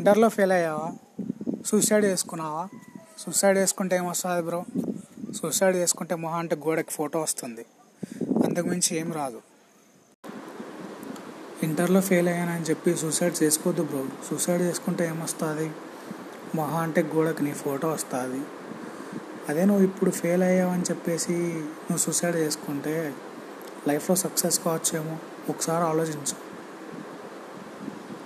ఇంటర్లో ఫెయిల్ అయ్యావా? సూసైడ్ చేసుకున్నావా? సూసైడ్ చేసుకుంటే ఏమొస్తుంది బ్రో? సూసైడ్ చేసుకుంటే మొహం అంటే గోడకి ఫోటో వస్తుంది. అంతకుమించి ఏం రాదు. ఇంటర్లో ఫెయిల్ అయ్యానని చెప్పి సూసైడ్ చేసుకోవద్దు బ్రో. సూసైడ్ చేసుకుంటే ఏమొస్తుంది? మొహం అంటే గోడకి నీ ఫోటో వస్తుంది. అదే నువ్వు ఇప్పుడు ఫెయిల్ అయ్యావని చెప్పేసి నువ్వు సూసైడ్ చేసుకుంటే లైఫ్లో సక్సెస్ కావచ్చేమో? ఒకసారి ఆలోచించు.